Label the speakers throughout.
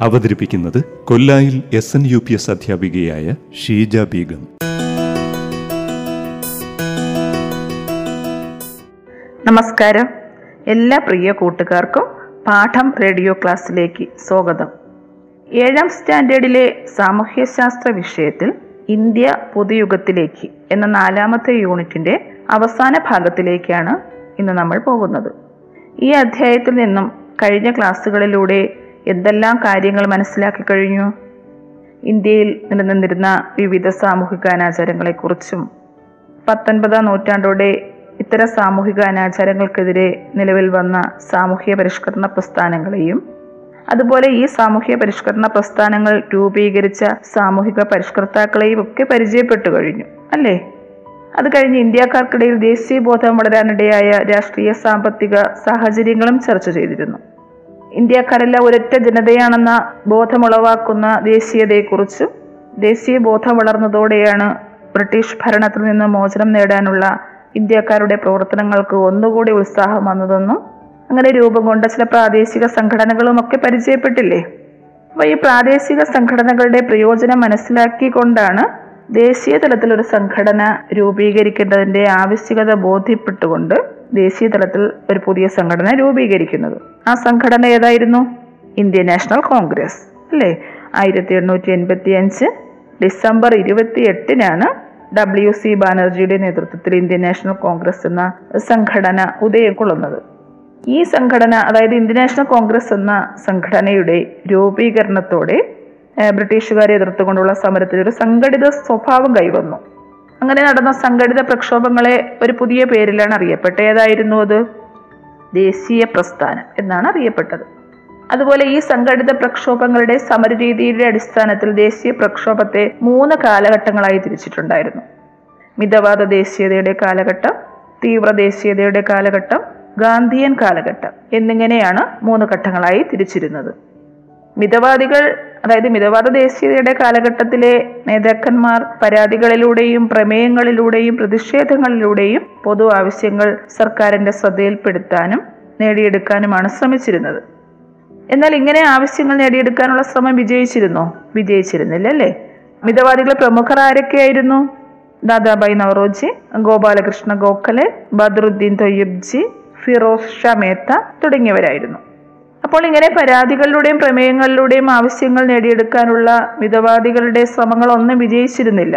Speaker 1: അവതരിപ്പിക്കുന്നത് കൊല്ലായിൽ S N U P S അധ്യാപികയായ ഷീജ ബീഗം.
Speaker 2: നമസ്കാരം. എല്ലാ പ്രിയ കൂട്ടുകാർക്കും പാഠം റേഡിയോ ക്ലാസ്സിലേക്ക് സ്വാഗതം. ഏഴാം സ്റ്റാൻഡേർഡിലെ സാമൂഹ്യശാസ്ത്ര വിഷയത്തിൽ ഇന്ത്യ പുതുയുഗത്തിലേക്ക് എന്ന നാലാമത്തെ യൂണിറ്റിന്റെ അവസാന ഭാഗത്തിലേക്കാണ് ഇന്ന് നമ്മൾ പോകുന്നത്. ഈ അധ്യായത്തിൽ നിന്നും കഴിഞ്ഞ ക്ലാസ്സുകളിലൂടെ എന്തെല്ലാം കാര്യങ്ങൾ മനസ്സിലാക്കി കഴിഞ്ഞു? ഇന്ത്യയിൽ നിലനിന്നിരുന്ന വിവിധ സാമൂഹിക അനാചാരങ്ങളെക്കുറിച്ചും പത്തൊൻപതാം നൂറ്റാണ്ടോടെ ഇത്തരം സാമൂഹിക അനാചാരങ്ങൾക്കെതിരെ നിലവിൽ വന്ന സാമൂഹ്യ പരിഷ്കരണ പ്രസ്ഥാനങ്ങളെയും അതുപോലെ ഈ സാമൂഹ്യ പരിഷ്കരണ പ്രസ്ഥാനങ്ങൾ രൂപീകരിച്ച സാമൂഹിക പരിഷ്കർത്താക്കളെയും ഒക്കെ പരിചയപ്പെട്ടു കഴിഞ്ഞു അല്ലേ? അത് കഴിഞ്ഞ് ഇന്ത്യക്കാർക്കിടയിൽ ദേശീയ ബോധം വളരാനിടയായ രാഷ്ട്രീയ സാമ്പത്തിക സാഹചര്യങ്ങളും ചർച്ച ചെയ്തിരുന്നു. ഇന്ത്യക്കാരെല്ലാം ഒരൊറ്റ ജനതയാണെന്ന ബോധമുളവാക്കുന്ന ദേശീയതയെക്കുറിച്ചും ദേശീയ ബോധം വളർന്നതോടെയാണ് ബ്രിട്ടീഷ് ഭരണത്തിൽ നിന്ന് മോചനം നേടാനുള്ള ഇന്ത്യക്കാരുടെ പ്രവർത്തനങ്ങൾക്ക് ഒന്നുകൂടി ഉത്സാഹം വന്നതെന്നും അങ്ങനെ രൂപം കൊണ്ട ചില പ്രാദേശിക സംഘടനകളുമൊക്കെ പരിചയപ്പെട്ടില്ലേ? അപ്പൊ ഈ പ്രാദേശിക സംഘടനകളുടെ പ്രയോജനം മനസ്സിലാക്കിക്കൊണ്ടാണ് ദേശീയ തലത്തിൽ ഒരു സംഘടന രൂപീകരിക്കേണ്ടതിന്റെ ആവശ്യകത ബോധ്യപ്പെട്ടുകൊണ്ട് ദേശീയ തലത്തിൽ ഒരു പുതിയ സംഘടന രൂപീകരിക്കുന്നത്. ആ സംഘടന ഏതായിരുന്നു? ഇന്ത്യൻ നാഷണൽ കോൺഗ്രസ് അല്ലേ? ആയിരത്തി എണ്ണൂറ്റി എൺപത്തി അഞ്ച് ഡിസംബർ ഇരുപത്തി എട്ടിനാണ് ഡബ്ല്യു സി ബാനർജിയുടെ നേതൃത്വത്തിൽ ഇന്ത്യൻ നാഷണൽ കോൺഗ്രസ് എന്ന സംഘടന ഉദയം കൊള്ളുന്നത് ഈ സംഘടന അതായത് ഇന്ത്യൻ നാഷണൽ കോൺഗ്രസ് എന്ന സംഘടനയുടെ രൂപീകരണത്തോടെ ബ്രിട്ടീഷുകാരെ എതിർത്തുകൊണ്ടുള്ള സമരത്തിൽ ഒരു സംഘടിത സ്വഭാവം കൈവന്നു. അങ്ങനെ നടന്ന സംഘടിത പ്രക്ഷോഭങ്ങളെ ഒരു പുതിയ പേരിലാണ് അറിയപ്പെട്ടത്. ഏതായിരുന്നു അത്? ദേശീയ പ്രസ്ഥാനം എന്നാണ് അറിയപ്പെട്ടത്. അതുപോലെ ഈ സംഘടിത പ്രക്ഷോഭങ്ങളുടെ സമരരീതിയുടെ അടിസ്ഥാനത്തിൽ ദേശീയ പ്രക്ഷോഭത്തെ മൂന്ന് കാലഘട്ടങ്ങളായി തിരിച്ചിട്ടുണ്ടായിരുന്നു. മിതവാദ ദേശീയതയുടെ കാലഘട്ടം തീവ്ര ദേശീയതയുടെ കാലഘട്ടം ഗാന്ധിയൻ കാലഘട്ടം എന്നിങ്ങനെയാണ് മൂന്ന് ഘട്ടങ്ങളായി തിരിച്ചിരുന്നത്. മിതവാദികൾ അതായത് മിതവാദ ദേശീയതയുടെ കാലഘട്ടത്തിലെ നേതാക്കന്മാർ പരാതികളിലൂടെയും പ്രമേയങ്ങളിലൂടെയും പ്രതിഷേധങ്ങളിലൂടെയും പൊതു ആവശ്യങ്ങൾ സർക്കാരിന്റെ ശ്രദ്ധയിൽപ്പെടുത്താനും നേടിയെടുക്കാനുമാണ് ശ്രമിച്ചിരുന്നത്. എന്നാൽ ഇങ്ങനെ ആവശ്യങ്ങൾ നേടിയെടുക്കാനുള്ള ശ്രമം വിജയിച്ചിരുന്നോ? വിജയിച്ചിരുന്നില്ല അല്ലേ മിതവാദികളെ പ്രമുഖർ ആരൊക്കെയായിരുന്നു? ദാദാബായി നവറോജി ഗോപാലകൃഷ്ണ ഗോഖലെ ബദറുദ്ദീൻ തൊയ്യബ്ജി ഫിറോസ് ഷാ മേത്ത തുടങ്ങിയവരായിരുന്നു. അപ്പോൾ ഇങ്ങനെ പരാതികളിലൂടെയും പ്രമേയങ്ങളിലൂടെയും ആവശ്യങ്ങൾ നേടിയെടുക്കാനുള്ള മിതവാദികളുടെ ശ്രമങ്ങളൊന്നും വിജയിച്ചിരുന്നില്ല.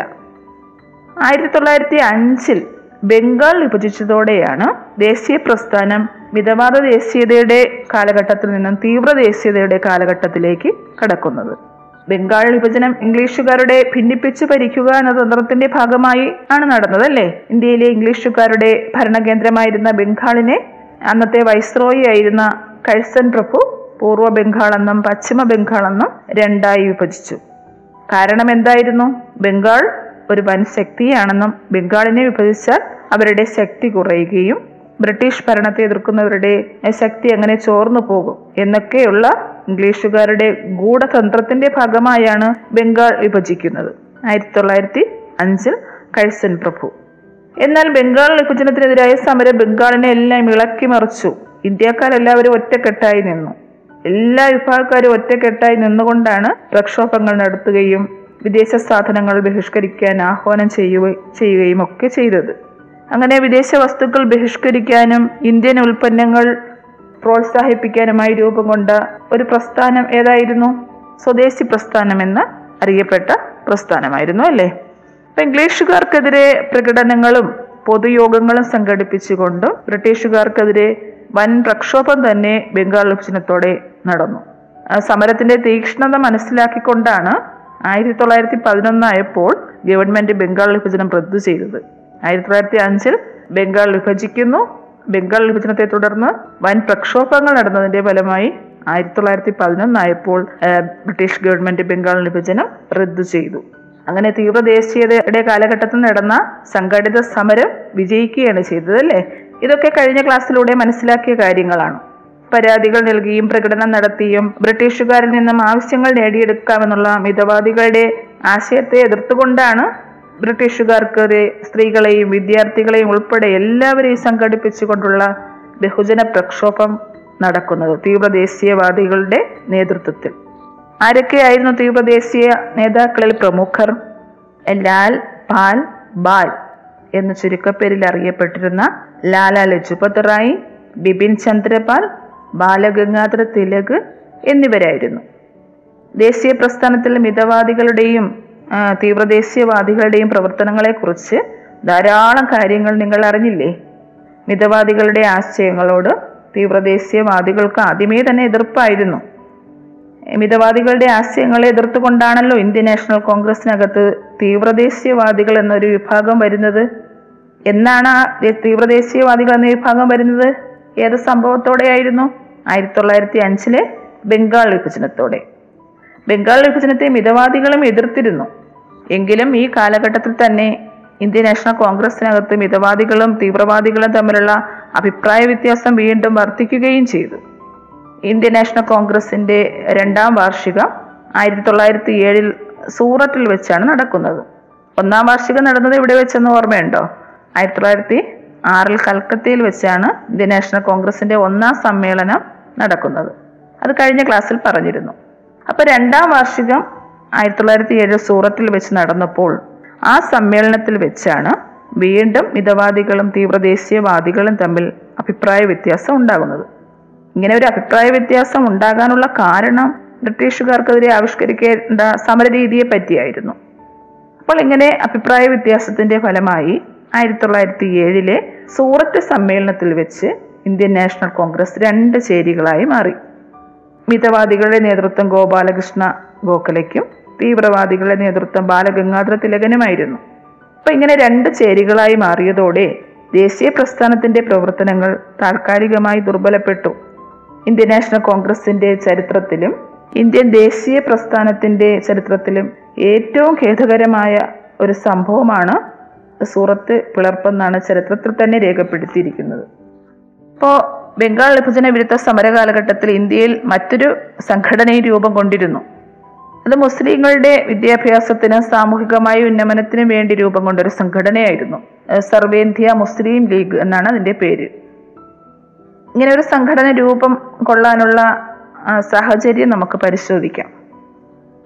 Speaker 2: ആയിരത്തി തൊള്ളായിരത്തി അഞ്ചിൽ ബംഗാൾ വിഭജിച്ചതോടെയാണ് ദേശീയ പ്രസ്ഥാനം മിതവാദ ദേശീയതയുടെ കാലഘട്ടത്തിൽ നിന്നും തീവ്ര ദേശീയതയുടെ കാലഘട്ടത്തിലേക്ക് കടക്കുന്നത്. ബംഗാൾ വിഭജനം ഇംഗ്ലീഷുകാരുടെ ഭിന്നിപ്പിച്ചു ഭരിക്കുക എന്ന തന്ത്രത്തിന്റെ ഭാഗമായി ആണ് നടന്നത് അല്ലേ ഇന്ത്യയിലെ ഇംഗ്ലീഷുകാരുടെ ഭരണകേന്ദ്രമായിരുന്ന ബംഗാളിനെ അന്നത്തെ വൈസ്രോയി ആയിരുന്ന കഴ്സൻ പ്രഭു പൂർവ ബംഗാൾ എന്നും പശ്ചിമ ബംഗാൾ എന്നും രണ്ടായി വിഭജിച്ചു. കാരണം എന്തായിരുന്നു? ബംഗാൾ ഒരു വൻ ശക്തിയാണെന്നും ബംഗാളിനെ വിഭജിച്ചാൽ അവരുടെ ശക്തി കുറയുകയും ബ്രിട്ടീഷ് ഭരണത്തെ എതിർക്കുന്നവരുടെ ശക്തി അങ്ങനെ ചോർന്നു പോകും എന്നൊക്കെയുള്ള ഇംഗ്ലീഷുകാരുടെ ഗൂഢതന്ത്രത്തിന്റെ ഭാഗമായാണ് ബംഗാൾ വിഭജിക്കുന്നത്. ആയിരത്തി തൊള്ളായിരത്തി അഞ്ചിൽ കഴ്സൻ പ്രഭു. എന്നാൽ ബംഗാൾ വിഭജനത്തിനെതിരായ സമരം ബംഗാളിനെ എല്ലാം ഇളക്കി മറിച്ചു. ഇന്ത്യക്കാരെല്ലാവരും ഒറ്റക്കെട്ടായി നിന്നു. എല്ലാ വിഭാഗക്കാരും ഒറ്റക്കെട്ടായി നിന്നുകൊണ്ടാണ് പ്രക്ഷോഭങ്ങൾ നടത്തുകയും വിദേശ സാധനങ്ങൾ ബഹിഷ്കരിക്കാൻ ആഹ്വാനം ചെയ്യുക ചെയ്യുകയും ഒക്കെ ചെയ്തത്. അങ്ങനെ വിദേശ വസ്തുക്കൾ ബഹിഷ്കരിക്കാനും ഇന്ത്യൻ ഉൽപ്പന്നങ്ങൾ പ്രോത്സാഹിപ്പിക്കാനുമായി രൂപം കൊണ്ട ഒരു പ്രസ്ഥാനം ഏതായിരുന്നു? സ്വദേശി പ്രസ്ഥാനം എന്ന് അറിയപ്പെട്ട പ്രസ്ഥാനമായിരുന്നു അല്ലേ? അപ്പൊ ഇംഗ്ലീഷുകാർക്കെതിരെ പ്രകടനങ്ങളും പൊതുയോഗങ്ങളും സംഘടിപ്പിച്ചുകൊണ്ടും ബ്രിട്ടീഷുകാർക്കെതിരെ വൻ പ്രക്ഷോഭം തന്നെ ബംഗാൾ വിഭജനത്തോടെ നടന്നു സമരത്തിന്റെ തീക്ഷ്ണത മനസ്സിലാക്കിക്കൊണ്ടാണ് ആയിരത്തി തൊള്ളായിരത്തി പതിനൊന്നായപ്പോൾ ഗവൺമെന്റ് ബംഗാൾ വിഭജനം റദ്ദു ചെയ്തത്. ആയിരത്തി തൊള്ളായിരത്തി അഞ്ചിൽ ബംഗാൾ വിഭജിക്കുന്നു. ബംഗാൾ വിഭജനത്തെ തുടർന്ന് വൻ പ്രക്ഷോഭങ്ങൾ നടന്നതിന്റെ ഫലമായി ആയിരത്തി തൊള്ളായിരത്തി പതിനൊന്നായപ്പോൾ ബ്രിട്ടീഷ് ഗവൺമെന്റ് ബംഗാൾ വിഭജനം റദ്ദു ചെയ്തു. അങ്ങനെ തീവ്ര ദേശീയതയുടെ കാലഘട്ടത്തിൽ നടന്ന സംഘടിത സമരം വിജയിക്കുകയാണ് ചെയ്തത് അല്ലേ? ഇതൊക്കെ കഴിഞ്ഞ ക്ലാസ്സിലൂടെ മനസ്സിലാക്കിയ കാര്യങ്ങളാണ്. പരാതികൾ നൽകിയും പ്രകടനം നടത്തിയും ബ്രിട്ടീഷുകാരിൽ നിന്നും ആവശ്യങ്ങൾ നേടിയെടുക്കാമെന്നുള്ള മിതവാദികളുടെ ആശയത്തെ എതിർത്തുകൊണ്ടാണ് ബ്രിട്ടീഷുകാർക്കെതിരെ സ്ത്രീകളെയും വിദ്യാർത്ഥികളെയും ഉൾപ്പെടെ എല്ലാവരെയും സംഘടിപ്പിച്ചുകൊണ്ടുള്ള ബഹുജന പ്രക്ഷോഭം നടക്കുന്നത് തീവ്രദേശീയവാദികളുടെ നേതൃത്വത്തിൽ. ആരൊക്കെയായിരുന്നു തീവ്രദേശീയ നേതാക്കളിൽ പ്രമുഖർ? ലാൽ പാൽ ബാൽ എന്ന ചുരുക്കപ്പേരിൽ അറിയപ്പെട്ടിരുന്ന ലാല ലജുപത് റായി ബിപിൻ ചന്ദ്രപാൽ ബാലഗംഗാധര തിലക് എന്നിവരായിരുന്നു. ദേശീയ പ്രസ്ഥാനത്തിലെ മിതവാദികളുടെയും തീവ്രദേശീയവാദികളുടെയും തീവ്ര ദേശീയവാദികളുടെയും പ്രവർത്തനങ്ങളെക്കുറിച്ച് ധാരാളം കാര്യങ്ങൾ നിങ്ങൾ അറിഞ്ഞില്ലേ? മിതവാദികളുടെ ആശയങ്ങളോട് തീവ്രദേശീയവാദികൾക്ക് ആദ്യമേ തന്നെ എതിർപ്പായിരുന്നു. മിതവാദികളുടെ ആശയങ്ങളെ എതിർത്തുകൊണ്ടാണല്ലോ ഇന്ത്യൻ നാഷണൽ കോൺഗ്രസിനകത്ത് തീവ്രദേശീയവാദികൾ എന്നൊരു വിഭാഗം വരുന്നത്? എന്നാണ് ആ തീവ്രദേശീയവാദികൾ എന്ന വിഭാഗം വരുന്നത്? ഏത് സംഭവത്തോടെയായിരുന്നു? ആയിരത്തി തൊള്ളായിരത്തി അഞ്ചിലെ ബംഗാൾ വിഭജനത്തോടെ. ബംഗാൾ വിഭജനത്തെ മിതവാദികളും എതിർത്തിരുന്നു. എങ്കിലും ഈ കാലഘട്ടത്തിൽ തന്നെ ഇന്ത്യൻ നാഷണൽ കോൺഗ്രസിനകത്ത് മിതവാദികളും തീവ്രവാദികളും തമ്മിലുള്ള അഭിപ്രായ വ്യത്യാസം വീണ്ടും വർദ്ധിക്കുകയും ചെയ്തു. ഇന്ത്യൻ നാഷണൽ കോൺഗ്രസിന്റെ രണ്ടാം വാർഷികം ആയിരത്തി തൊള്ളായിരത്തി ഏഴിൽ സൂറത്തിൽ വെച്ചാണ് നടക്കുന്നത്. ഒന്നാം വാർഷികം നടന്നത് ഇവിടെ വെച്ചെന്ന് ഓർമ്മയുണ്ടോ? ആയിരത്തി തൊള്ളായിരത്തി ആറിൽ കൽക്കത്തയിൽ വെച്ചാണ് ഇന്ത്യൻ നാഷണൽ കോൺഗ്രസിന്റെ ഒന്നാം സമ്മേളനം നടക്കുന്നത്. അത് കഴിഞ്ഞ ക്ലാസ്സിൽ പറഞ്ഞിരുന്നു. അപ്പൊ രണ്ടാം വാർഷികം ആയിരത്തി തൊള്ളായിരത്തി ഏഴ് സൂറത്തിൽ വെച്ച് നടന്നപ്പോൾ ആ സമ്മേളനത്തിൽ വെച്ചാണ് വീണ്ടും മിതവാദികളും തീവ്രദേശീയവാദികളും തമ്മിൽ അഭിപ്രായ വ്യത്യാസം ഉണ്ടാകുന്നത്. ഇങ്ങനെ ഒരു അഭിപ്രായ വ്യത്യാസം ഉണ്ടാകാനുള്ള കാരണം ബ്രിട്ടീഷുകാർക്കെതിരെ ആവിഷ്കരിക്കേണ്ട സമരരീതിയെ പറ്റിയായിരുന്നു. അപ്പോൾ ഇങ്ങനെ അഭിപ്രായ വ്യത്യാസത്തിന്റെ ഫലമായി ആയിരത്തി തൊള്ളായിരത്തി ഏഴിലെ സൂററ്റ് സമ്മേളനത്തിൽ വെച്ച് ഇന്ത്യൻ നാഷണൽ കോൺഗ്രസ് രണ്ട് ചേരികളായി മാറി. മിതവാദികളുടെ നേതൃത്വം ഗോപാലകൃഷ്ണ ഗോഖലയ്ക്കും തീവ്രവാദികളുടെ നേതൃത്വം ബാലഗംഗാധര തിലകനുമായിരുന്നു. അപ്പൊ ഇങ്ങനെ രണ്ട് ചേരികളായി മാറിയതോടെ ദേശീയ പ്രസ്ഥാനത്തിന്റെ പ്രവർത്തനങ്ങൾ താൽക്കാലികമായി ദുർബലപ്പെട്ടു. ഇന്ത്യൻ നാഷണൽ കോൺഗ്രസിന്റെ ചരിത്രത്തിലും ഇന്ത്യൻ ദേശീയ പ്രസ്ഥാനത്തിന്റെ ചരിത്രത്തിലും ഏറ്റവും ഖേദകരമായ ഒരു സംഭവമാണ് സൂറത്ത് പിളർപ്പെന്നാണ് ചരിത്രത്തിൽ തന്നെ രേഖപ്പെടുത്തിയിരിക്കുന്നത്. ഇപ്പോൾ ബംഗാൾ വിഭജന വിരുദ്ധ സമര കാലഘട്ടത്തിൽ ഇന്ത്യയിൽ മറ്റൊരു സംഘടനയും രൂപം കൊണ്ടിരുന്നു. അത് മുസ്ലിങ്ങളുടെ വിദ്യാഭ്യാസത്തിനും സാമൂഹികമായ ഉന്നമനത്തിനും വേണ്ടി രൂപം കൊണ്ട ഒരു സംഘടനയായിരുന്നു സർവേന്ത്യ മുസ്ലിം ലീഗ് എന്നാണ് അതിന്റെ പേര്. ഇങ്ങനെ ഒരു സംഘടന രൂപം കൊള്ളാനുള്ള സാഹചര്യം നമുക്ക് പരിശോധിക്കാം.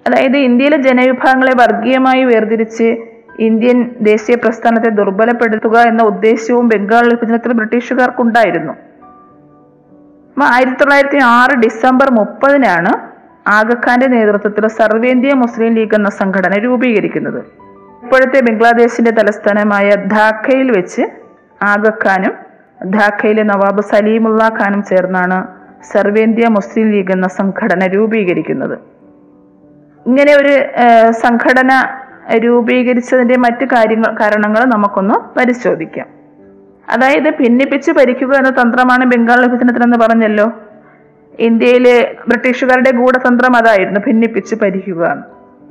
Speaker 2: അതായത് ഇന്ത്യയിലെ ജനവിഭാഗങ്ങളെ വർഗീയമായി വേർതിരിച്ച് ഇന്ത്യൻ ദേശീയ പ്രസ്ഥാനത്തെ ദുർബലപ്പെടുത്തുക എന്ന ഉദ്ദേശവും ബംഗാൾ വിഭജനത്തിൽ ബ്രിട്ടീഷുകാർക്കുണ്ടായിരുന്നു. അപ്പൊ ആയിരത്തി തൊള്ളായിരത്തി ആറ് ഡിസംബർ മുപ്പതിനാണ് ആഗഖാന്റെ നേതൃത്വത്തിൽ സർവേന്ത്യ മുസ്ലിം ലീഗ് എന്ന സംഘടന രൂപീകരിക്കുന്നത്. ഇപ്പോഴത്തെ ബംഗ്ലാദേശിന്റെ തലസ്ഥാനമായ ധാക്കയിൽ വെച്ച് ആഗഖാനും ധാക്കയിലെ നവാബ് സലീമുള്ള ഖാനും ചേർന്നാണ് സർവേന്ത്യ മുസ്ലിം ലീഗ് എന്ന സംഘടന രൂപീകരിക്കുന്നത്. ഇങ്ങനെ ഒരു സംഘടന രൂപീകരിച്ചതിന്റെ മറ്റു കാര്യങ്ങൾ കാരണങ്ങൾ നമുക്കൊന്ന് പരിശോധിക്കാം. അതായത് ഭിന്നിപ്പിച്ച് ഭരിക്കുക എന്ന തന്ത്രമാണ് ബംഗാൾ വിഭജനത്തിനെന്ന് പറഞ്ഞല്ലോ. ഇന്ത്യയിലെ ബ്രിട്ടീഷുകാരുടെ ഗൂഢതന്ത്രം അതായിരുന്നു ഭിന്നിപ്പിച്ച് ഭരിക്കുക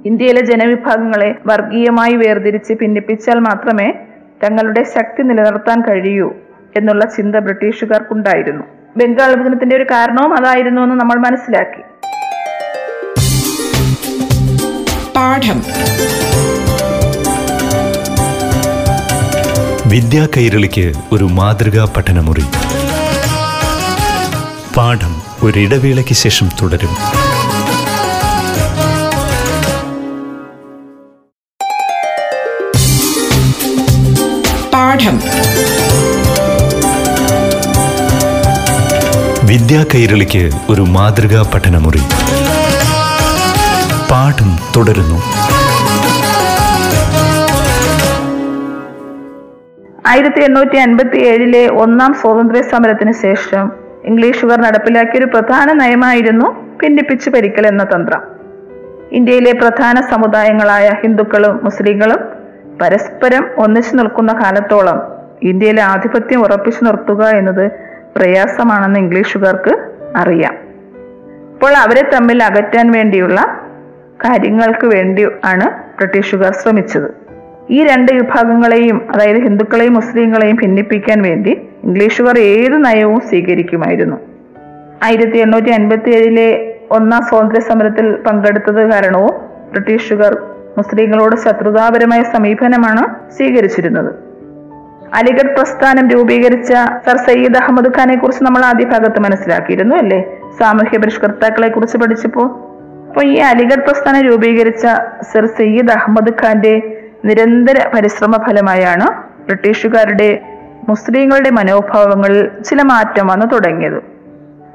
Speaker 2: ഇന്ത്യയിലെ ജനവിഭാഗങ്ങളെ വർഗീയമായി വേർതിരിച്ച് ഭിന്നിപ്പിച്ചാൽ മാത്രമേ തങ്ങളുടെ ശക്തി നിലനിർത്താൻ കഴിയൂ. എന്നുള്ള ചിന്ത ബ്രിട്ടീഷുകാർക്കുണ്ടായിരുന്നു. ബംഗാൾ വിഭജനത്തിന്റെ ഒരു കാരണവും അതായിരുന്നു എന്ന് നമ്മൾ മനസ്സിലാക്കി.
Speaker 3: പാഠം.
Speaker 1: വിദ്യാ കൈരളിക്ക് ഒരു മാതൃകാ പഠനമുറി. പാഠം ഒരിടവേളയ്ക്ക് ശേഷം തുടരും.
Speaker 3: പാഠം.
Speaker 1: വിദ്യാ കൈരളിക്ക് ഒരു മാതൃകാ പഠനമുറി. പാഠം തുടരുന്നു.
Speaker 2: ആയിരത്തി എണ്ണൂറ്റി അൻപത്തി ഏഴിലെ ഒന്നാം സ്വാതന്ത്ര്യ സമരത്തിന് ശേഷം ഇംഗ്ലീഷുകാർ നടപ്പിലാക്കിയ ഒരു പ്രധാന നയമായിരുന്നു ഭിന്നിപ്പിച്ച് ഭരിക്കൽ എന്ന തന്ത്രം. ഇന്ത്യയിലെ പ്രധാന സമുദായങ്ങളായ ഹിന്ദുക്കളും മുസ്ലിങ്ങളും പരസ്പരം ഒന്നിച്ചു നിൽക്കുന്ന കാലത്തോളം ഇന്ത്യയിലെ ആധിപത്യം ഉറപ്പിച്ചു നിർത്തുക എന്നത് പ്രയാസമാണെന്ന് ഇംഗ്ലീഷുകാർക്ക് അറിയാം. അപ്പോൾ അവരെ തമ്മിൽ അകറ്റാൻ വേണ്ടിയുള്ള കാര്യങ്ങൾക്ക് വേണ്ടി ആണ് ബ്രിട്ടീഷുകാർ ശ്രമിച്ചത്. ഈ രണ്ട് വിഭാഗങ്ങളെയും അതായത് ഹിന്ദുക്കളെയും മുസ്ലിങ്ങളെയും ഭിന്നിപ്പിക്കാൻ വേണ്ടി ഇംഗ്ലീഷുകാർ ഏത് നയവും സ്വീകരിക്കുമായിരുന്നു. ആയിരത്തി എണ്ണൂറ്റി അൻപത്തി ഏഴിലെ ഒന്നാം സ്വാതന്ത്ര്യ സമരത്തിൽ പങ്കെടുത്തത് കാരണവും ബ്രിട്ടീഷുകാർ മുസ്ലിങ്ങളോട് ശത്രുതാപരമായ സമീപനമാണ് സ്വീകരിച്ചിരുന്നത്. അലിഗഡ് പ്രസ്ഥാനം രൂപീകരിച്ച സർ സയ്യിദ് അഹമ്മദ് ഖാനെ കുറിച്ച് നമ്മൾ ആദ്യ ഭാഗത്ത് മനസ്സിലാക്കിയിരുന്നു അല്ലേ? സാമൂഹ്യ പരിഷ്കർത്താക്കളെ കുറിച്ച് പഠിച്ചപ്പോൾ അപ്പോൾ ഈ അലിഗഡ് പ്രസ്ഥാനം രൂപീകരിച്ച സർ സയ്യിദ് അഹമ്മദ് ഖാന്റെ നിരന്തര പരിശ്രമ ഫലമായാണ് ബ്രിട്ടീഷുകാരുടെ മുസ്ലിങ്ങളുടെ മനോഭാവങ്ങളിൽ ചില മാറ്റം വന്നു തുടങ്ങിയത്.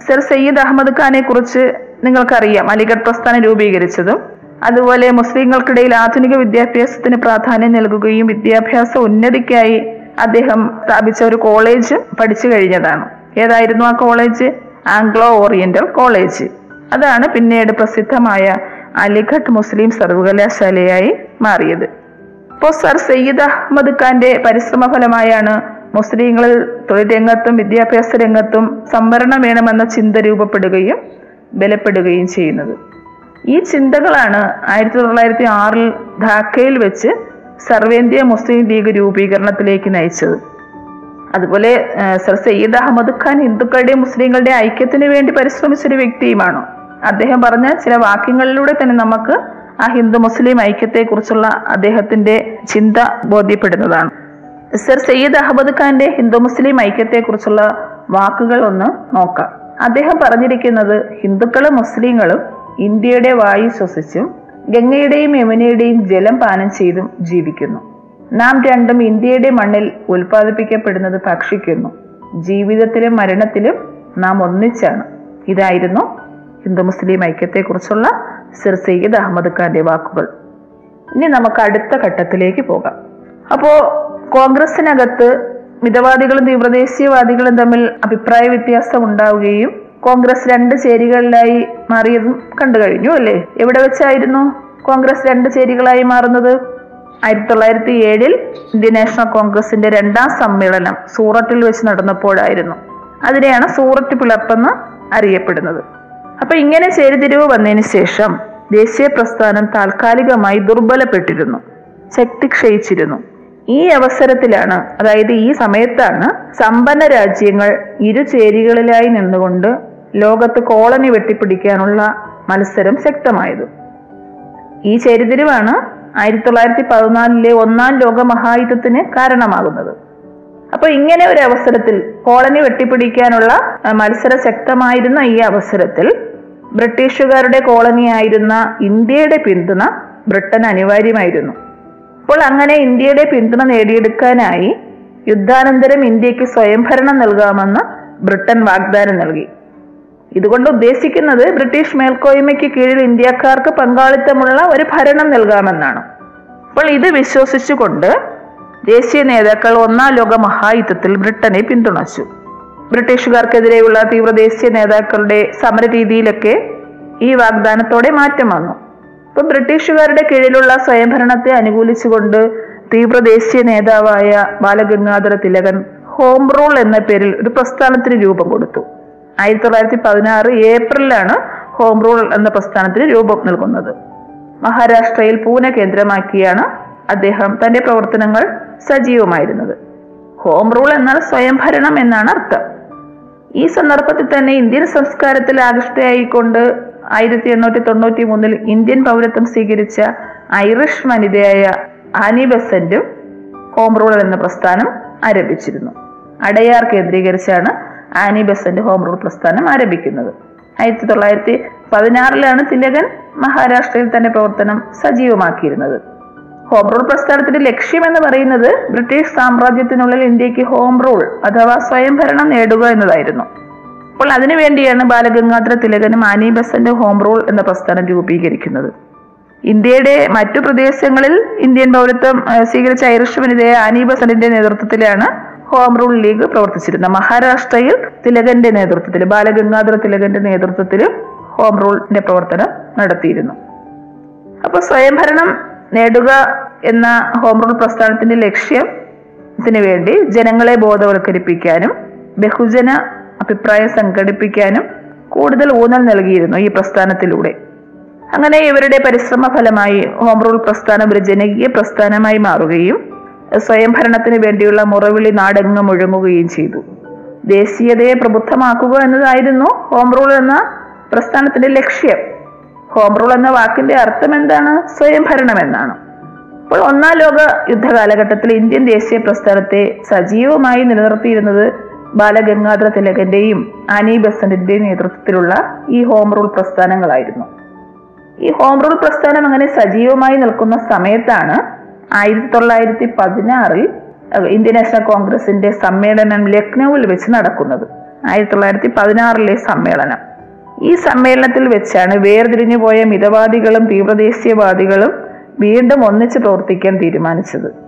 Speaker 2: സർ സയ്യിദ് അഹമ്മദ് ഖാനെ കുറിച്ച് നിങ്ങൾക്കറിയാം അലിഗഡ് പ്രസ്ഥാനം രൂപീകരിച്ചതും അതുപോലെ മുസ്ലിങ്ങൾക്കിടയിൽ ആധുനിക വിദ്യാഭ്യാസത്തിന് പ്രാധാന്യം നൽകുകയും വിദ്യാഭ്യാസ ഉന്നതിക്കായി അദ്ദേഹം സ്ഥാപിച്ച ഒരു കോളേജ് പഠിച്ചു കഴിഞ്ഞതാണ്. ഏതായിരുന്നു ആ കോളേജ് ആംഗ്ലോ ഓറിയന്റൽ കോളേജ് അതാണ് പിന്നീട് പ്രസിദ്ധമായ അലിഘട്ട് മുസ്ലിം സർവകലാശാലയായി മാറിയത്. ഇപ്പോൾ സർ സയ്യിദ് അഹമ്മദ് ഖാന്റെ പരിശ്രമ ഫലമായാണ് മുസ്ലിങ്ങളിൽ തൊഴിൽ രംഗത്തും വിദ്യാഭ്യാസ രംഗത്തും സംവരണം വേണമെന്ന ചിന്ത രൂപപ്പെടുകയും ബലപ്പെടുകയും ചെയ്യുന്നത്. ഈ ചിന്തകളാണ് ആയിരത്തി തൊള്ളായിരത്തി ആറിൽ ധാക്കയിൽ വെച്ച് സർവേന്ത്യ മുസ്ലിം ലീഗ് രൂപീകരണത്തിലേക്ക് നയിച്ചത്. അതുപോലെ സർ സയ്യിദ് അഹമ്മദ് ഖാൻ ഹിന്ദുക്കളുടെയും മുസ്ലിങ്ങളുടെയും ഐക്യത്തിന് വേണ്ടി പരിശ്രമിച്ചൊരു വ്യക്തിയുമാണ്. അദ്ദേഹം പറഞ്ഞ ചില വാക്യങ്ങളിലൂടെ തന്നെ നമുക്ക് ആ ഹിന്ദു മുസ്ലിം ഐക്യത്തെക്കുറിച്ചുള്ള അദ്ദേഹത്തിന്റെ ചിന്ത ബോധ്യപ്പെടുന്നതാണ്. സർ സയ്യിദ് അഹമ്മദ് ഖാന്റെ ഹിന്ദു മുസ്ലിം ഐക്യത്തെക്കുറിച്ചുള്ള വാക്കുകൾ ഒന്ന് നോക്കാം. അദ്ദേഹം പറഞ്ഞിരിക്കുന്നത് ഹിന്ദുക്കളും മുസ്ലിങ്ങളും ഇന്ത്യയുടെ വായു ശ്വസിച്ചും ഗംഗയുടെയും യമുനയുടെയും ജലം പാനം ചെയ്തും ജീവിക്കുന്നു. നാം രണ്ടും ഇന്ത്യയുടെ മണ്ണിൽ ഉൽപ്പാദിപ്പിക്കപ്പെടുന്നത് ഭക്ഷിക്കുന്നു. ജീവിതത്തിലും മരണത്തിലും നാം ഒന്നിച്ചാണ്. ഇതായിരുന്നു ഹിന്ദു മുസ്ലിം ഐക്യത്തെക്കുറിച്ചുള്ള സിർ സയ്യിദ് അഹമ്മദ് ഖാന്റെ വാക്കുകൾ. ഇനി നമുക്ക് അടുത്ത ഘട്ടത്തിലേക്ക് പോകാം. അപ്പോ കോൺഗ്രസിനകത്ത് മിതവാദികളും തീവ്രദേശീയവാദികളും തമ്മിൽ അഭിപ്രായ വ്യത്യാസം ഉണ്ടാവുകയും കോൺഗ്രസ് രണ്ട് ചേരികളിലായി മാറിയതും കണ്ടു കഴിഞ്ഞു അല്ലേ? എവിടെ വെച്ചായിരുന്നു കോൺഗ്രസ് രണ്ട് ചേരികളായി മാറുന്നത്? ആയിരത്തി തൊള്ളായിരത്തി ഏഴിൽ ഇന്ത്യൻ നാഷണൽ കോൺഗ്രസിന്റെ രണ്ടാം സമ്മേളനം സൂറത്തിൽ വെച്ച് നടന്നപ്പോഴായിരുന്നു. അതിനെയാണ് സൂറത്ത് പിളപ്പെന്ന് അറിയപ്പെടുന്നത്. അപ്പൊ ഇങ്ങനെ ചേരിതിരിവ് വന്നതിന് ശേഷം ദേശീയ പ്രസ്ഥാനം താൽക്കാലികമായി ദുർബലപ്പെട്ടിരുന്നു. ശക്തി ക്ഷയിച്ചിരുന്നു. ഈ അവസരത്തിലാണ് അതായത് ഈ സമയത്താണ് സമ്പന്ന രാജ്യങ്ങൾ ഇരു ചേരികളിലായി നിന്നുകൊണ്ട് ലോകത്ത് കോളനി വെട്ടിപ്പിടിക്കാനുള്ള മത്സരം ശക്തമായത്. ഈ ചരിതിരിവാണ് ആയിരത്തി തൊള്ളായിരത്തി പതിനാലിലെ ഒന്നാം ലോക മഹായുദ്ധത്തിന് കാരണമാകുന്നത്. അപ്പൊ ഇങ്ങനെ ഒരു അവസരത്തിൽ കോളനി വെട്ടിപ്പിടിക്കാനുള്ള മത്സരം ശക്തമായിരുന്ന ഈ അവസരത്തിൽ ബ്രിട്ടീഷുകാരുടെ കോളനിയായിരുന്ന ഇന്ത്യയുടെ പിന്തുണ ബ്രിട്ടൻ അനിവാര്യമായിരുന്നു. അപ്പോൾ അങ്ങനെ ഇന്ത്യയുടെ പിന്തുണ നേടിയെടുക്കാനായി യുദ്ധാനന്തരം ഇന്ത്യയ്ക്ക് സ്വയംഭരണം നൽകാമെന്ന് ബ്രിട്ടൻ വാഗ്ദാനം നൽകി. ഇതുകൊണ്ട് ഉദ്ദേശിക്കുന്നത് ബ്രിട്ടീഷ് മേൽക്കോയ്മയ്ക്ക് കീഴിൽ ഇന്ത്യക്കാർക്ക് പങ്കാളിത്തമുള്ള ഒരു ഭരണം നൽകാമെന്നാണ്. അപ്പോൾ ഇത് വിശ്വസിച്ചുകൊണ്ട് ദേശീയ നേതാക്കൾ ഒന്നാം ലോക മഹായുദ്ധത്തിൽ ബ്രിട്ടനെ പിന്തുണച്ചു. ബ്രിട്ടീഷുകാർക്കെതിരെയുള്ള തീവ്ര ദേശീയ നേതാക്കളുടെ സമരരീതിയിലൊക്കെ ഈ വാഗ്ദാനത്തോടെ മാറ്റം വന്നു. ഇപ്പൊ ബ്രിട്ടീഷുകാരുടെ കീഴിലുള്ള സ്വയംഭരണത്തെ അനുകൂലിച്ചുകൊണ്ട് തീവ്ര ദേശീയ നേതാവായ ബാലഗംഗാധര തിലകൻ ഹോം റൂൾ എന്ന പേരിൽ ഒരു പ്രസ്ഥാനത്തിന് രൂപം കൊടുത്തു. ആയിരത്തി തൊള്ളായിരത്തി പതിനാറ് ഏപ്രിലാണ് ഹോം റൂൾ എന്ന പ്രസ്ഥാനത്തിന് രൂപം നൽകുന്നത്. മഹാരാഷ്ട്രയിൽ പൂനെ കേന്ദ്രമാക്കിയാണ് അദ്ദേഹം തന്റെ പ്രവർത്തനങ്ങൾ സജീവമായിരുന്നത്. ഹോം റൂൾ എന്നാൽ സ്വയംഭരണം എന്നാണ് അർത്ഥം. ഈ സന്ദർഭത്തിൽ തന്നെ ഇന്ത്യൻ സംസ്കാരത്തിൽ ആകൃഷ്ടയായിക്കൊണ്ട് ആയിരത്തി എണ്ണൂറ്റി തൊണ്ണൂറ്റി മൂന്നിൽ ഇന്ത്യൻ പൗരത്വം സ്വീകരിച്ച ഐറിഷ് വനിതയായ ആനി ബെസന്റും ഹോം റൂൾ എന്ന പ്രസ്ഥാനം ആരംഭിച്ചിരുന്നു. അടയാർ കേന്ദ്രീകരിച്ചാണ് ആനി ബസന്റ് ഹോം റൂൾ പ്രസ്ഥാനം ആരംഭിക്കുന്നത്. ആയിരത്തി തൊള്ളായിരത്തി പതിനാറിലാണ് തിലകൻ മഹാരാഷ്ട്രയിൽ തന്നെ പ്രവർത്തനം സജീവമാക്കിയിരുന്നത്. ഹോം റൂൾ പ്രസ്ഥാനത്തിന്റെ ലക്ഷ്യം എന്ന് പറയുന്നത് ബ്രിട്ടീഷ് സാമ്രാജ്യത്തിനുള്ളിൽ ഇന്ത്യയ്ക്ക് ഹോം റൂൾ അഥവാ സ്വയംഭരണം നേടുക എന്നതായിരുന്നു. അപ്പോൾ അതിനുവേണ്ടിയാണ് ബാലഗംഗാധര തിലകനും ആനി ബസന്റ് ഹോം റൂൾ എന്ന പ്രസ്ഥാനം രൂപീകരിക്കുന്നത്. ഇന്ത്യയുടെ മറ്റു പ്രദേശങ്ങളിൽ ഇന്ത്യൻ പൗരത്വം സ്വീകരിച്ച ഐറിഷ് വനിതയായ ആനി ബസന്റിന്റെ നേതൃത്വത്തിലാണ് ഹോം റൂൾ ലീഗ് പ്രവർത്തിച്ചിരുന്ന. മഹാരാഷ്ട്രയിൽ തിലകന്റെ നേതൃത്വത്തിൽ ബാലഗംഗാധര തിലകന്റെ നേതൃത്വത്തിൽ ഹോം റൂളിന്റെ പ്രവർത്തനം നടത്തിയിരുന്നു. അപ്പോൾ സ്വയംഭരണം നേടുക എന്ന ഹോം റൂൾ പ്രസ്ഥാനത്തിന്റെ ലക്ഷ്യത്തിന് വേണ്ടി ജനങ്ങളെ ബോധവൽക്കരിപ്പിക്കാനും ബഹുജന അഭിപ്രായം സംഘടിപ്പിക്കാനും കൂടുതൽ ഊന്നൽ നൽകിയിരുന്നു ഈ പ്രസ്ഥാനത്തിലൂടെ. അങ്ങനെ ഇവരുടെ പരിശ്രമ ഫലമായി ഹോം റൂൾ പ്രസ്ഥാനം ഒരു ജനകീയ പ്രസ്ഥാനമായി മാറുകയും സ്വയംഭരണത്തിന് വേണ്ടിയുള്ള മുറവിളി നാടെങ്ങും മുഴങ്ങുകയും ചെയ്തു. ദേശീയതയെ പ്രബുദ്ധമാക്കുക എന്നതായിരുന്നു ഹോം റൂൾ എന്ന പ്രസ്ഥാനത്തിന്റെ ലക്ഷ്യം. ഹോം റൂൾ എന്ന വാക്കിന്റെ അർത്ഥം എന്താണ്? സ്വയംഭരണം എന്നാണ്. അപ്പോൾ ഒന്നാം ലോക യുദ്ധ കാലഘട്ടത്തിൽ ഇന്ത്യൻ ദേശീയ പ്രസ്ഥാനത്തെ സജീവമായി നിലനിർത്തിയിരുന്നത് ബാലഗംഗാധര തിലകന്റെയും ആനി ബസന്റിന്റെയും നേതൃത്വത്തിലുള്ള ഈ ഹോം റൂൾ പ്രസ്ഥാനങ്ങളായിരുന്നു. ഈ ഹോം റൂൾ പ്രസ്ഥാനം അങ്ങനെ സജീവമായി നിൽക്കുന്ന സമയത്താണ് ആയിരത്തി തൊള്ളായിരത്തി പതിനാറിൽ ഇന്ത്യൻ നാഷണൽ കോൺഗ്രസിന്റെ സമ്മേളനം ലക്നൌവിൽ വെച്ച് നടക്കുന്നത്. ആയിരത്തി തൊള്ളായിരത്തി പതിനാറിലെ സമ്മേളനം. ഈ സമ്മേളനത്തിൽ വെച്ചാണ് വേർതിരിഞ്ഞു പോയ മിതവാദികളും തീവ്രദേശീയവാദികളും വീണ്ടും ഒന്നിച്ച് പ്രവർത്തിക്കാൻ തീരുമാനിച്ചത്.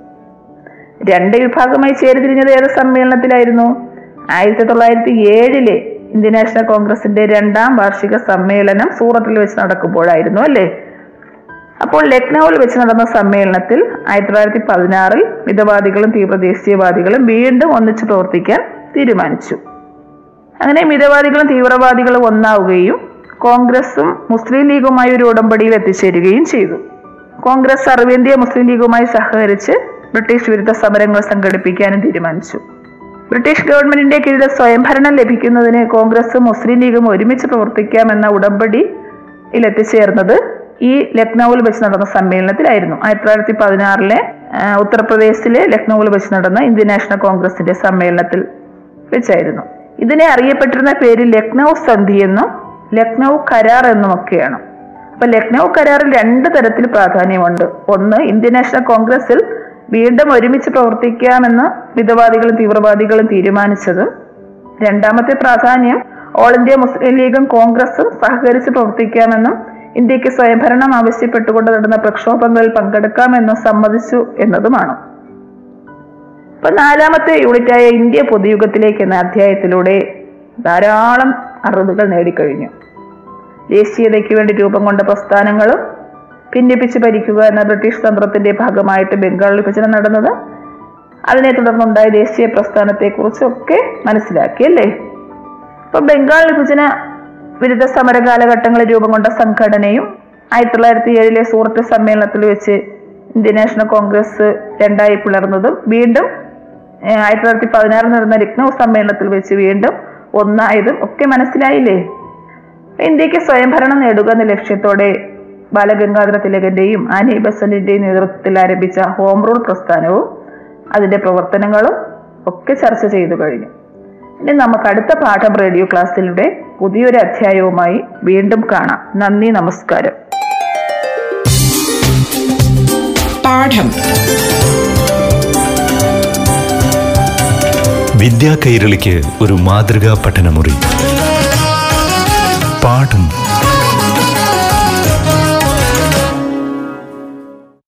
Speaker 2: രണ്ട് വിഭാഗമായി ചേരിതിരിഞ്ഞത് ഏത് സമ്മേളനത്തിലായിരുന്നു? ആയിരത്തി തൊള്ളായിരത്തി ഏഴിലെ ഇന്ത്യൻ നാഷണൽ കോൺഗ്രസിന്റെ രണ്ടാം വാർഷിക സമ്മേളനം സൂറത്തിൽ വെച്ച് നടക്കുമ്പോഴായിരുന്നു അല്ലേ? അപ്പോൾ ലക്നൌവിൽ വെച്ച് നടന്ന സമ്മേളനത്തിൽ ആയിരത്തി തൊള്ളായിരത്തി പതിനാറിൽ മിതവാദികളും തീവ്രദേശീയവാദികളും വീണ്ടും ഒന്നിച്ചു പ്രവർത്തിക്കാൻ തീരുമാനിച്ചു. അങ്ങനെ മിതവാദികളും തീവ്രവാദികളും ഒന്നാവുകയും കോൺഗ്രസും മുസ്ലിം ലീഗുമായി ഒരു ഉടമ്പടിയിൽ എത്തിച്ചേരുകയും ചെയ്തു. കോൺഗ്രസ് സർവേന്ത്യ മുസ്ലിം ലീഗുമായി സഹകരിച്ച് ബ്രിട്ടീഷ് വിരുദ്ധ സമരങ്ങൾ സംഘടിപ്പിക്കാനും തീരുമാനിച്ചു. ബ്രിട്ടീഷ് ഗവൺമെന്റിന്റെ കീഴിൽ സ്വയംഭരണം ലഭിക്കുന്നതിന് കോൺഗ്രസും മുസ്ലിം ലീഗും ഒരുമിച്ച് പ്രവർത്തിക്കാമെന്ന ഉടമ്പടിയിൽ എത്തിച്ചേർന്നത് ഈ ലക്നൌവിൽ വെച്ച് നടന്ന സമ്മേളനത്തിലായിരുന്നു. ആയിരത്തി തൊള്ളായിരത്തി പതിനാറിലെ ഉത്തർപ്രദേശിലെ ലക്നൌവിൽ വെച്ച് നടന്ന ഇന്ത്യൻ നാഷണൽ കോൺഗ്രസിന്റെ സമ്മേളനത്തിൽ വെച്ചായിരുന്നു. ഇതിനെ അറിയപ്പെട്ടിരുന്ന പേര് ലക്നൗ സന്ധി എന്നും ലക്നൗ കരാർ എന്നും ഒക്കെയാണ്. അപ്പൊ ലക്നൗ കരാറിൽ രണ്ട് തരത്തിൽ പ്രാധാന്യമുണ്ട്. ഒന്ന് ഇന്ത്യൻ നാഷണൽ കോൺഗ്രസിൽ വീണ്ടും ഒരുമിച്ച് പ്രവർത്തിക്കാമെന്ന് മിതവാദികളും തീവ്രവാദികളും തീരുമാനിച്ചതും. രണ്ടാമത്തെ പ്രാധാന്യം ഓൾ ഇന്ത്യ മുസ്ലിം ലീഗും കോൺഗ്രസും സഹകരിച്ച് പ്രവർത്തിക്കാമെന്നും ഇന്ത്യയ്ക്ക് സ്വയംഭരണം ആവശ്യപ്പെട്ടുകൊണ്ട് നടന്ന പ്രക്ഷോഭങ്ങളിൽ പങ്കെടുക്കാമെന്ന് സമ്മതിച്ചു എന്നതുമാണ്. ഇപ്പൊ നാലാമത്തെ യൂണിറ്റായ ഇന്ത്യ പൊതുയുഗത്തിലേക്ക് എന്ന അധ്യായത്തിലൂടെ ധാരാളം അറിവുകൾ നേടിക്കഴിഞ്ഞു. ദേശീയതയ്ക്ക് വേണ്ടി രൂപം കൊണ്ട പ്രസ്ഥാനങ്ങളും ഭിന്നിപ്പിച്ച് ഭരിക്കുക എന്ന ബ്രിട്ടീഷ് തന്ത്രത്തിന്റെ ഭാഗമായിട്ട് ബംഗാൾ വിഭജനം നടന്നത് അതിനെ തുടർന്നുണ്ടായ ദേശീയ പ്രസ്ഥാനത്തെക്കുറിച്ചൊക്കെ മനസ്സിലാക്കി അല്ലേ ഇപ്പൊ ബംഗാൾ വിഭജന വിരുദ്ധ സമര കാലഘട്ടങ്ങളിൽ രൂപം കൊണ്ട സംഘടനയും ആയിരത്തി തൊള്ളായിരത്തി ഏഴിലെ സൂറത്ത് സമ്മേളനത്തിൽ വെച്ച് ഇന്ത്യൻ നാഷണൽ കോൺഗ്രസ് രണ്ടായി പിളർന്നതും വീണ്ടും ആയിരത്തി തൊള്ളായിരത്തി പതിനാറിൽ നടന്ന ലക്നൗ സമ്മേളനത്തിൽ വെച്ച് വീണ്ടും ഒന്നായതും ഒക്കെ മനസ്സിലായില്ലേ? ഇന്ത്യയ്ക്ക് സ്വയംഭരണം നേടുക എന്ന ലക്ഷ്യത്തോടെ ബാലഗംഗാധര തിലകന്റെയും ആനി ബസന്റിന്റെയും നേതൃത്വത്തിൽ ആരംഭിച്ച ഹോം റൂൾ പ്രസ്ഥാനവും അതിന്റെ പ്രവർത്തനങ്ങളും ഒക്കെ ചർച്ച ചെയ്തു കഴിഞ്ഞു. ഇനി നമുക്ക് അടുത്ത പാഠം റേഡിയോ ക്ലാസ്സിലൂടെ പുതിയൊരു അധ്യായവുമായി വീണ്ടും കാണാം. നന്ദി നമസ്കാരം.
Speaker 3: പാഠം.
Speaker 1: വിദ്യാ കൈരളിക്ക് ഒരു മാതൃകാ പഠനമുറി. പാഠം